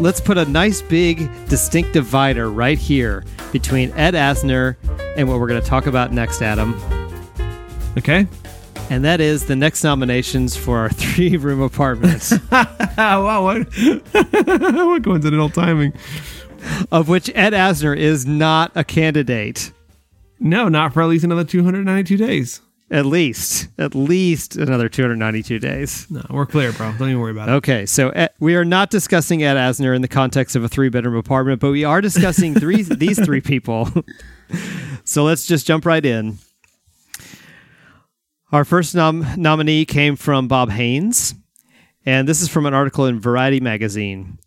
let's put a nice big distinct divider right here between Ed Asner and what we're going to talk about next, Adam. Okay. And that is the next nominations for our three room apartments, wow, what, what coincidental timing. of which Ed Asner is not a candidate. No, not for at least another 292 days. At least, at least another 292 days. No, we're clear, bro. Don't even worry about it. Okay, so Ed, we are not discussing Ed Asner in the context of a three bedroom apartment, but we are discussing three these three people. so let's just jump right in. Our first nom- nominee came from Bob Haynes, and this is from an article in Variety magazine.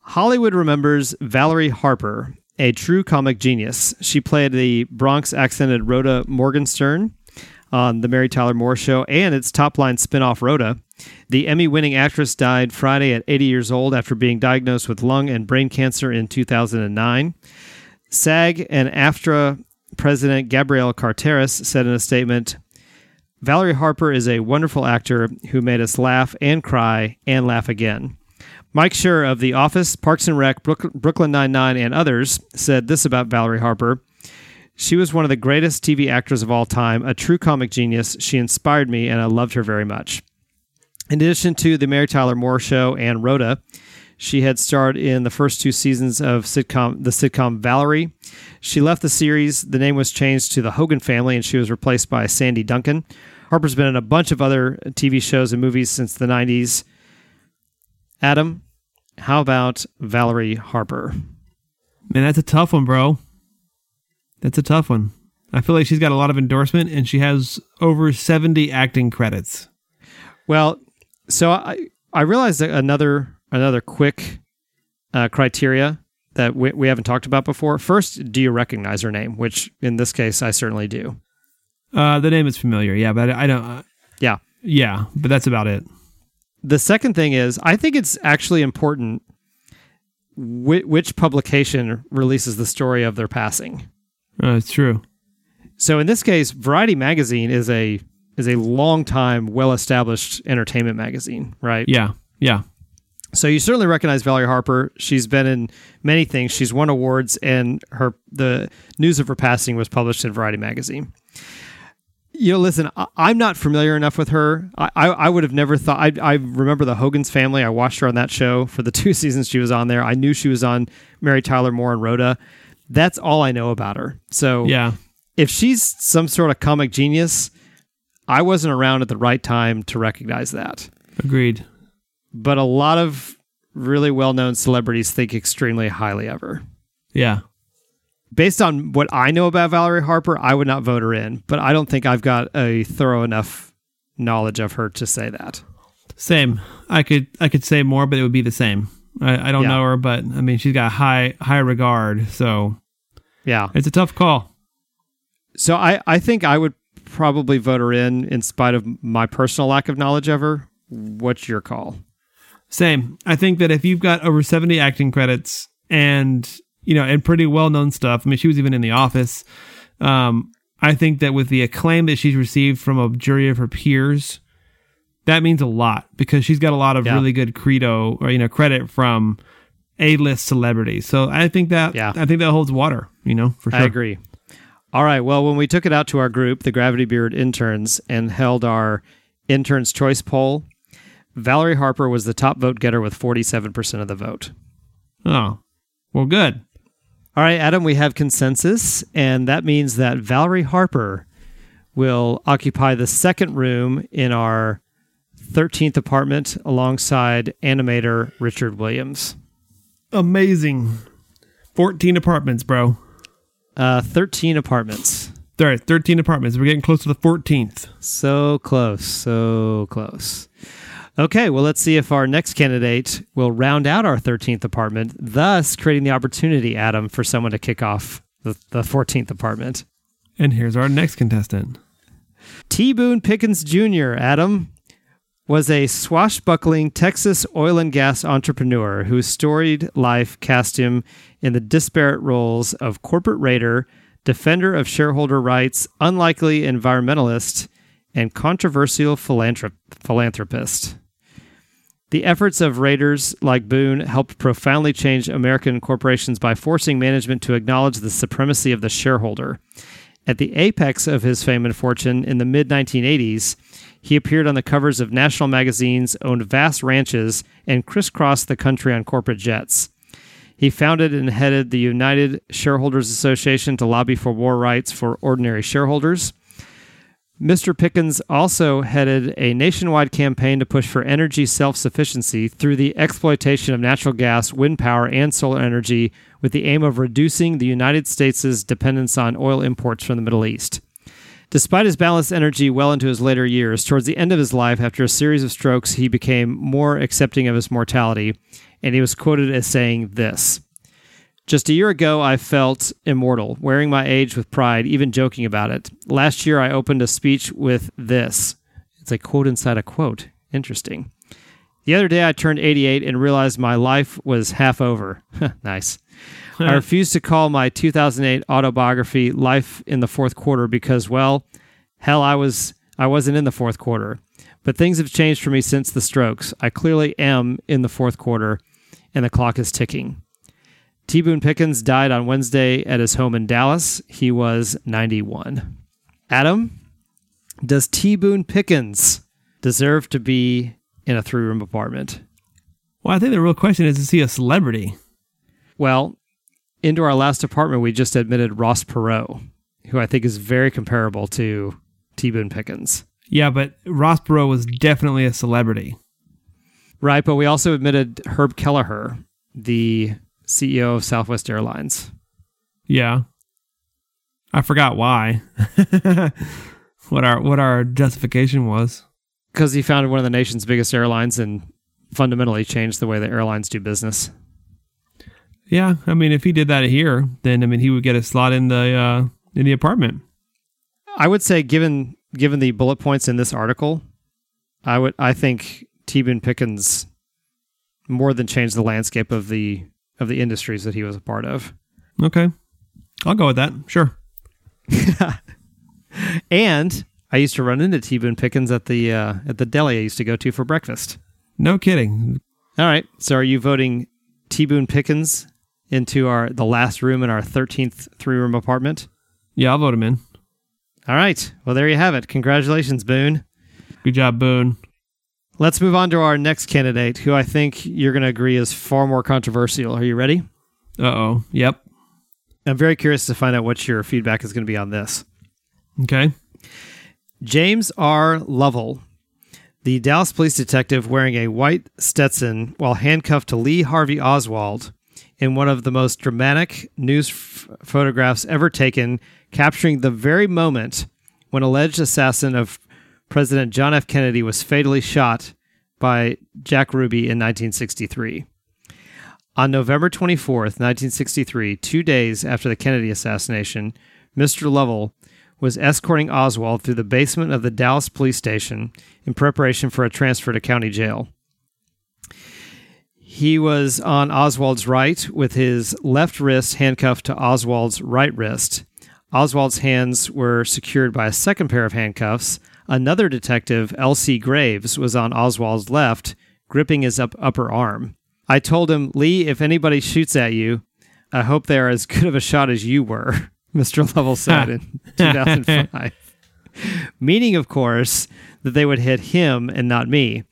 Hollywood remembers Valerie Harper, a true comic genius. She played the Bronx accented Rhoda Morgenstern on The Mary Tyler Moore Show and its top line spinoff Rhoda. The Emmy winning actress died Friday at 80 years old after being diagnosed with lung and brain cancer in 2009. SAG and AFTRA President Gabrielle Carteris said in a statement Valerie Harper is a wonderful actor who made us laugh and cry and laugh again. Mike Schur of The Office, Parks and Rec, Brooklyn Nine-Nine, and others said this about Valerie Harper. She was one of the greatest TV actors of all time, a true comic genius. She inspired me, and I loved her very much. In addition to The Mary Tyler Moore Show and Rhoda, she had starred in the first two seasons of sitcom the sitcom Valerie. She left the series. The name was changed to The Hogan Family, and she was replaced by Sandy Duncan. Harper's been in a bunch of other TV shows and movies since the 90s. Adam, how about Valerie Harper? Man, that's a tough one, bro. That's a tough one. I feel like she's got a lot of endorsement and she has over 70 acting credits. Well, so I I realized another another quick uh, criteria that we, we haven't talked about before. First, do you recognize her name? Which in this case, I certainly do. Uh, the name is familiar, yeah, but I, I don't. Uh, Yeah. yeah, but that's about it. The second thing is, I think it's actually important whi- which publication releases the story of their passing. Uh, it's true. So in this case, Variety magazine is a is a long time, well established entertainment magazine, right? Yeah, yeah, So you certainly recognize Valerie Harper. She's been in many things. She's won awards, and her the news of her passing was published in Variety magazine. You know, listen, I, I'm not familiar enough with her. I, I, I would have never thought. I, I remember the Hogan's Family. I watched her on that show for the two seasons she was on there. I knew she was on Mary Tyler Moore and Rhoda. That's all I know about her. So yeah. if she's some sort of comic genius, I wasn't around at the right time to recognize that Agreed. but a lot of really well-known celebrities think extremely highly of her. Yeah. Based on what I know about Valerie Harper, I would not vote her in, but I don't think I've got a thorough enough knowledge of her to say that. Same. I could I could say more, but it would be the same. I, I don't Yeah. know her, but I mean she's got high high regard, so Yeah. it's a tough call. So I, I think I would probably vote her in in spite of my personal lack of knowledge of her. What's your call? Same. I think that if you've got over 70 acting credits and, you know, and pretty well known stuff, I mean, she was even in The Office. Um, I think that with the acclaim that she's received from a jury of her peers, that means a lot because she's got a lot of Yeah. really good credo or, you know, credit from A list celebrities. So I think that, Yeah. I think that holds water, you know, for sure. I agree. All right. Well, when we took it out to our group, the Gravity Beard interns, and held our interns' choice poll, Valerie Harper was the top vote getter with 47% of the vote. Oh, well, good. All right, Adam, we have consensus, and that means that Valerie Harper will occupy the second room in our 13th apartment alongside animator Richard Williams. Amazing. 14 apartments, bro. Uh, 13 apartments. All right, 13 apartments. We're getting close to the 14th. So close, so close. Okay, well, let's see if our next candidate will round out our 13th apartment, thus creating the opportunity, Adam, for someone to kick off the, the 14th apartment. And here's our next contestant. T. Boone Pickens Jr., Adam, was a swashbuckling Texas oil and gas entrepreneur whose storied life cast him in the disparate roles of corporate raider, defender of shareholder rights, unlikely environmentalist, and controversial philanthrop- philanthropist. The efforts of raiders like Boone helped profoundly change American corporations by forcing management to acknowledge the supremacy of the shareholder. At the apex of his fame and fortune in the mid 1980s, he appeared on the covers of national magazines, owned vast ranches, and crisscrossed the country on corporate jets. He founded and headed the United Shareholders Association to lobby for war rights for ordinary shareholders. Mr. Pickens also headed a nationwide campaign to push for energy self sufficiency through the exploitation of natural gas, wind power, and solar energy with the aim of reducing the United States' dependence on oil imports from the Middle East. Despite his balanced energy well into his later years, towards the end of his life, after a series of strokes, he became more accepting of his mortality, and he was quoted as saying this just a year ago, I felt immortal, wearing my age with pride, even joking about it. Last year, I opened a speech with this. It's a quote inside a quote. Interesting. The other day, I turned 88 and realized my life was half over. nice. I refused to call my 2008 autobiography "Life in the Fourth Quarter" because, well, hell, I was I wasn't in the fourth quarter. But things have changed for me since the strokes. I clearly am in the fourth quarter, and the clock is ticking. T. Boone Pickens died on Wednesday at his home in Dallas. He was 91. Adam, does T. Boone Pickens deserve to be in a three room apartment? Well, I think the real question is is he a celebrity? Well, into our last apartment, we just admitted Ross Perot, who I think is very comparable to T. Boone Pickens. Yeah, but Ross Perot was definitely a celebrity. Right, but we also admitted Herb Kelleher, the CEO of Southwest Airlines. Yeah. I forgot why. what our what our justification was. Because he founded one of the nation's biggest airlines and fundamentally changed the way the airlines do business. Yeah, I mean, if he did that here, then I mean, he would get a slot in the uh, in the apartment. I would say, given given the bullet points in this article, I would I think T. Boone Pickens more than changed the landscape of the of the industries that he was a part of. Okay. I'll go with that. Sure. and I used to run into T Boone Pickens at the uh, at the deli I used to go to for breakfast. No kidding. All right. So are you voting T Boone Pickens into our the last room in our thirteenth three room apartment? Yeah, I'll vote him in. All right. Well, there you have it. Congratulations, Boone. Good job, Boone. Let's move on to our next candidate, who I think you're going to agree is far more controversial. Are you ready? Uh oh. Yep. I'm very curious to find out what your feedback is going to be on this. Okay. James R. Leavelle, the Dallas police detective wearing a white Stetson while handcuffed to Lee Harvey Oswald in one of the most dramatic news f- photographs ever taken, capturing the very moment when alleged assassin of President John F. Kennedy was fatally shot by Jack Ruby in 1963. On November 24th, 1963, two days after the Kennedy assassination, Mr. Leavelle was escorting Oswald through the basement of the Dallas police station in preparation for a transfer to county jail. He was on Oswald's right with his left wrist handcuffed to Oswald's right wrist. Oswald's hands were secured by a second pair of handcuffs. Another detective, L.C. Graves, was on Oswald's left, gripping his up upper arm. I told him, Lee, if anybody shoots at you, I hope they are as good of a shot as you were, Mr. Leavelle said in 2005. Meaning, of course, that they would hit him and not me.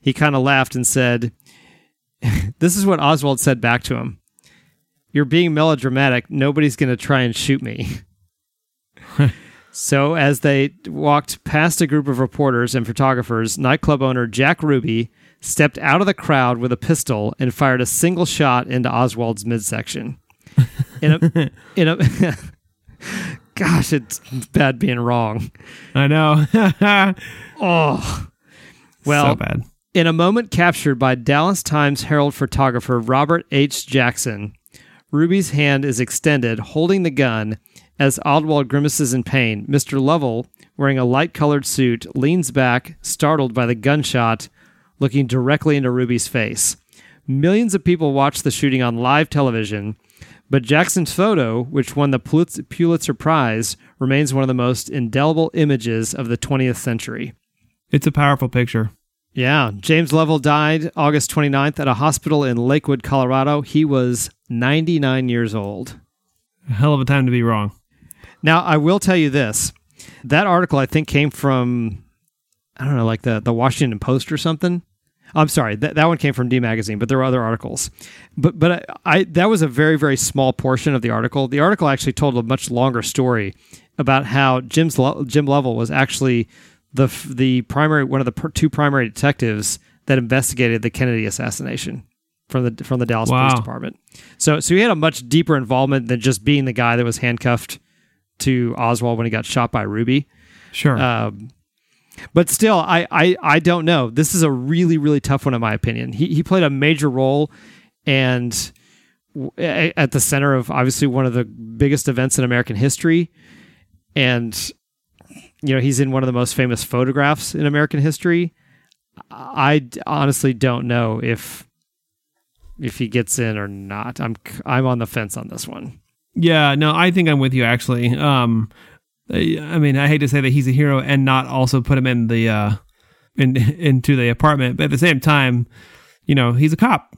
He kind of laughed and said, This is what Oswald said back to him You're being melodramatic. Nobody's going to try and shoot me. so, as they walked past a group of reporters and photographers, nightclub owner Jack Ruby stepped out of the crowd with a pistol and fired a single shot into Oswald's midsection. In a, in a, gosh, it's bad being wrong. I know. Oh, well, so bad. in a moment captured by Dallas Times Herald photographer Robert H. Jackson, Ruby's hand is extended, holding the gun. As Oswald grimaces in pain, Mr. Leavelle, wearing a light colored suit, leans back, startled by the gunshot, looking directly into Ruby's face. Millions of people watched the shooting on live television, but Jackson's photo, which won the Pulitz- Pulitzer Prize, remains one of the most indelible images of the 20th century. It's a powerful picture. Yeah, James Leavelle died August 29th at a hospital in Lakewood, Colorado. He was 99 years old. A hell of a time to be wrong. Now, I will tell you this. That article I think came from I don't know, like the the Washington Post or something. I'm sorry, that, that one came from D Magazine, but there were other articles. But but I, I that was a very very small portion of the article. The article actually told a much longer story about how Jim's Jim Leavelle was actually the the primary one of the two primary detectives that investigated the Kennedy assassination from the from the Dallas Wow. Police Department. So so he had a much deeper involvement than just being the guy that was handcuffed to Oswald when he got shot by Ruby. Sure. Um, but still, I, I I don't know. This is a really really tough one in my opinion. He he played a major role, and at the center of obviously one of the biggest events in American history, and you know he's in one of the most famous photographs in American history. I honestly don't know if if he gets in or not. I'm I'm on the fence on this one. Yeah, no, I think I'm with you actually. Um, I I mean, I hate to say that he's a hero and not also put him in the uh, in into the apartment, but at the same time, you know, he's a cop,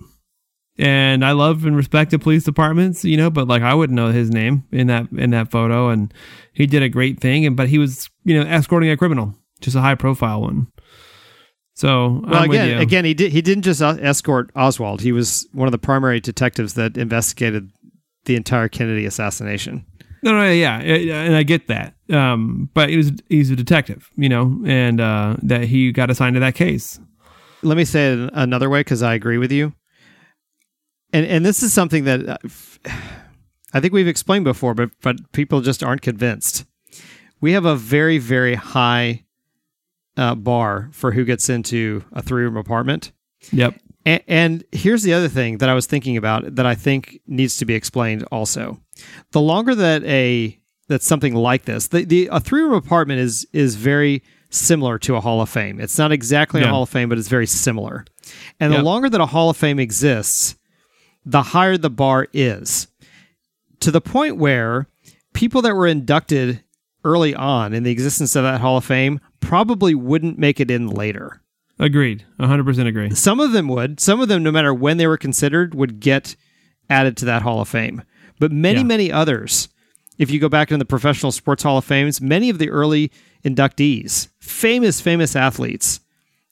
and I love and respect the police departments, you know, but like I wouldn't know his name in that in that photo, and he did a great thing, and but he was you know escorting a criminal, just a high profile one. So Well, I'm again, again, he did. He didn't just uh, escort Oswald. He was one of the primary detectives that investigated the entire Kennedy assassination. No, no, yeah, and I get that. Um, but he was he's a detective, you know, and uh, that he got assigned to that case. Let me say it another way because I agree with you. And and this is something that I think we've explained before, but but people just aren't convinced. We have a very very high uh, bar for who gets into a three room apartment. Yep. And, and here's the other thing that I was thinking about that I think needs to be explained also. The longer that a that something like this, the, the a three room apartment is is very similar to a Hall of Fame. It's not exactly a Hall of Fame, but it's very similar. And the longer that a Hall of Fame exists, the higher the bar is. To the point where people that were inducted early on in the existence of that Hall of Fame probably wouldn't make it in later. Agreed. hundred percent agree. Some of them would. Some of them, no matter when they were considered, would get added to that Hall of Fame. But many, Yeah. many others, if you go back in the Professional Sports Hall of Fames, many of the early inductees, famous, famous athletes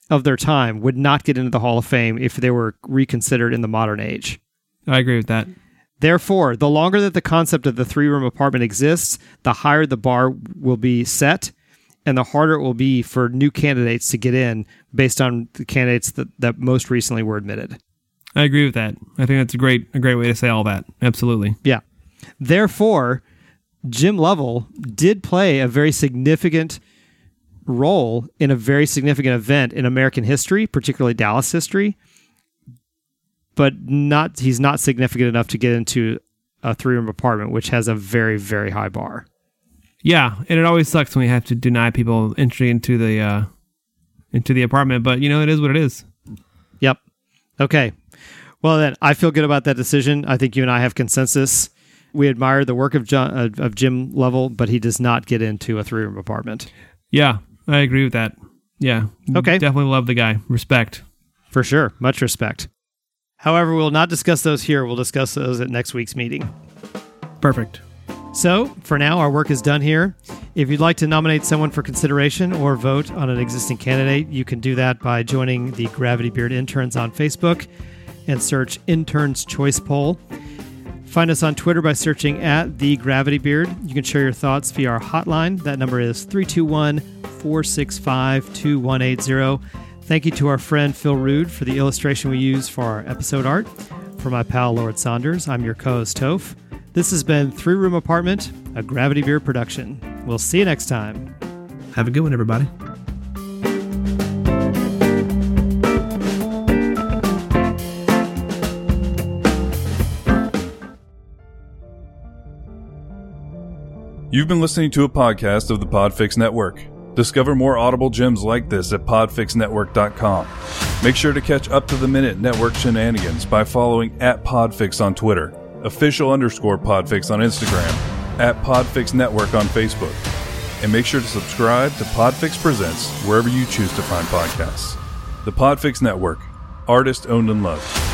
of their time, would not get into the Hall of Fame if they were reconsidered in the modern age. I agree with that. Therefore, the longer that the concept of the three room apartment exists, the higher the bar will be set and the harder it will be for new candidates to get in based on the candidates that, that most recently were admitted. I agree with that. I think that's a great a great way to say all that. Absolutely. Yeah. Therefore, Jim Leavelle did play a very significant role in a very significant event in American history, particularly Dallas history. But not he's not significant enough to get into a three room apartment, which has a very, very high bar. Yeah, and it always sucks when we have to deny people entry into the uh, into the apartment, but you know it is what it is. Yep. Okay. Well, then I feel good about that decision. I think you and I have consensus. We admire the work of John, uh, of Jim Leavelle, but he does not get into a three room apartment Yeah, I agree with that. Yeah. Okay. Definitely love the guy. Respect. for sure. Much respect. However, we will not discuss those here. We'll discuss those at next week's meeting. Perfect. So, for now, our work is done here. If you'd like to nominate someone for consideration or vote on an existing candidate, you can do that by joining the Gravity Beard Interns on Facebook and search Interns Choice Poll. Find us on Twitter by searching at The Gravity Beard. You can share your thoughts via our hotline. That number is 321 465 2180. Thank you to our friend Phil Rude for the illustration we use for our episode art. For my pal Lord Saunders, I'm your co host Toph. This has been Three Room Apartment, a Gravity Beard production. We'll see you next time. Have a good one, everybody. You've been listening to a podcast of the Podfix Network. Discover more audible gems like this at podfixnetwork.com. Make sure to catch up to the minute network shenanigans by following at Podfix on Twitter, official underscore Podfix on Instagram, at Podfix Network on Facebook. And make sure to subscribe to Podfix Presents wherever you choose to find podcasts. The Podfix Network, artist owned and loved.